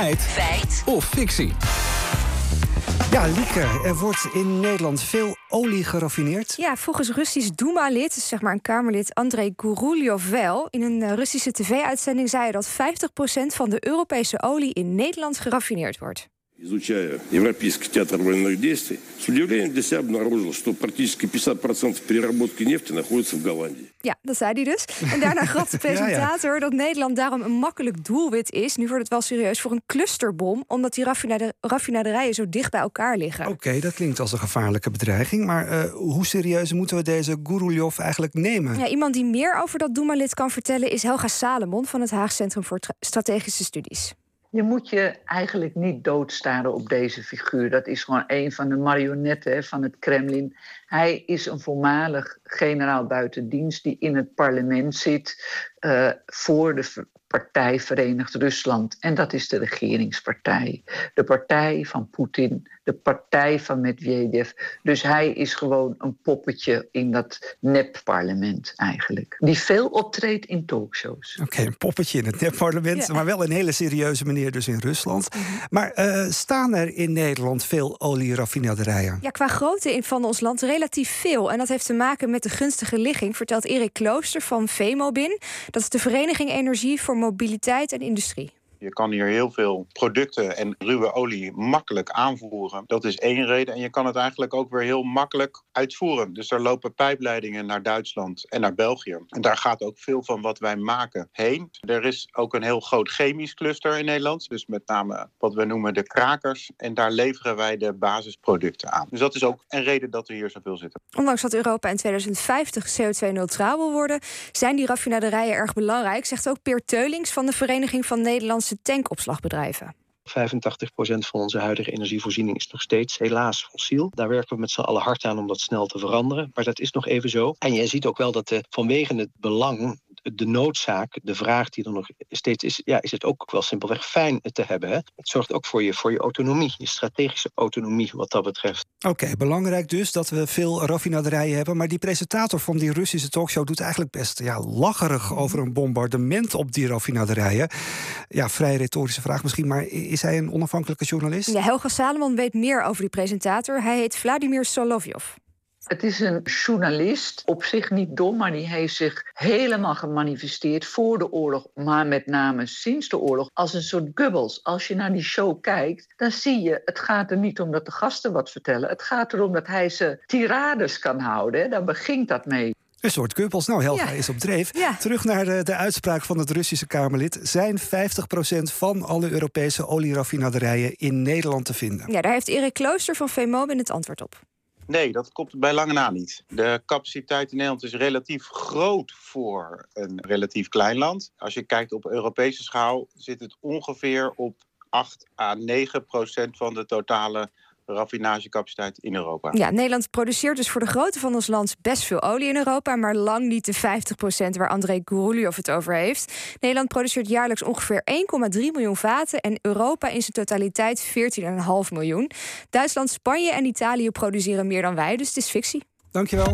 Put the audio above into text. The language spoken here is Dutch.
Feit. Feit. Of fictie. Ja, Lieke, er wordt in Nederland veel olie geraffineerd. Ja, volgens Russisch Duma-lid, zeg maar een Kamerlid, Andrei Gurulyov wel. In een eh, Russische tv-uitzending zei hij dat 50% van de Europese olie in Nederland geraffineerd wordt Изучая Европейский театр военных действий, с удивлением для себя обнаружил, что практически 50% переработки нефти находится в Голландии. Ja, dat zei hij dus. En daarna gaf de presentator dat Nederland daarom een makkelijk doelwit is. Nu wordt het wel serieus voor een clusterbom, omdat die raffinade- raffinaderijen zo dicht bij elkaar liggen. Oké, dat klinkt als een gevaarlijke bedreiging. Maar eh, hoe serieus moeten we deze Gurulyov eigenlijk nemen? Ja, iemand die meer over dat Duma-lid kan vertellen is Helga Salomon van het Haag Centrum voor Tra- Strategische Studies. Je moet je eigenlijk niet doodstaren op deze figuur. Dat is gewoon een van de marionetten van het Kremlin. Hij is een voormalig generaal buitendienst die in het parlement zit eh, voor de partij Verenigd Rusland. En dat is de regeringspartij. De partij van Poetin, de partij van Medvedev. Dus hij is gewoon een poppetje in dat nep-parlement eigenlijk. Die veel optreedt in talkshows. Oké, een poppetje in het nepparlement, Ja. maar wel een hele serieuze meneer dus in Rusland. Maar eh, staan er in Nederland veel olieraffinaderijen? Ja, qua grootte in van ons land relatief veel. En dat heeft te maken met de gunstige ligging, vertelt Erik Klooster van VEMOBIN. Dat is de Vereniging Energie voor Mobiliteit en Industrie. Je kan hier heel veel producten en ruwe olie makkelijk aanvoeren. Dat is één reden. En je kan het eigenlijk ook weer heel makkelijk uitvoeren. Dus er lopen pijpleidingen naar Duitsland en naar België. En daar gaat ook veel van wat wij maken heen. Er is ook een heel groot chemisch cluster in Nederland. Dus met name wat we noemen de krakers. En daar leveren wij de basisproducten aan. Dus dat is ook een reden dat we hier zoveel zitten. Ondanks dat Europa in 2050 CO2-neutraal wil worden, zijn die raffinaderijen erg belangrijk, zegt ook Peer Teulings van de Vereniging van Nederlandse Tankopslagbedrijven. 85% van onze huidige energievoorziening is nog steeds helaas fossiel. Daar werken we met z'n allen hard aan om dat snel te veranderen. Maar dat is nog even zo. En je ziet ook wel dat de, vanwege het belang, de noodzaak, de vraag die er nog steeds is, ja, is het ook wel simpelweg fijn te hebben. Hè? Het zorgt ook voor je, voor je autonomie, je strategische autonomie wat dat betreft. Oké, belangrijk dus dat we veel raffinaderijen hebben. Maar die presentator van die Russische talkshow doet eigenlijk best ja, lacherig over een bombardement op die raffinaderijen. Ja, vrij retorische vraag misschien, maar is hij een onafhankelijke journalist? Ja, Helga Salomon weet meer over die presentator. Hij heet Vladimir Solovjov. Het is een journalist, op zich niet dom, maar die heeft zich helemaal gemanifesteerd voor de oorlog, maar met name sinds de oorlog, als een soort Goebbels. Als je naar die show kijkt, dan zie je, het gaat er niet om dat de gasten wat vertellen. Het gaat erom dat hij ze tirades kan houden. Hè. Daar begint dat mee. Een soort kuppels. Nou, Helga Ja. is op dreef. Ja. Terug naar de, de uitspraak van het Russische Kamerlid. Zijn 50% van alle Europese olieraffinaderijen in Nederland te vinden? Ja, daar heeft Erik Klooster van VMOBIN het antwoord op. Nee, dat komt bij lange na niet. De capaciteit in Nederland is relatief groot voor een relatief klein land. Als je kijkt op Europese schaal zit het ongeveer op 8 à 9 procent van de totale raffinagecapaciteit in Europa. Ja, Nederland produceert dus voor de grootte van ons land best veel olie in Europa, maar lang niet de 50% waar André Gurulyov het over heeft. Nederland produceert jaarlijks ongeveer 1,3 miljoen vaten en Europa in zijn totaliteit 14,5 miljoen. Duitsland, Spanje en Italië produceren meer dan wij, dus het is fictie. Dankjewel.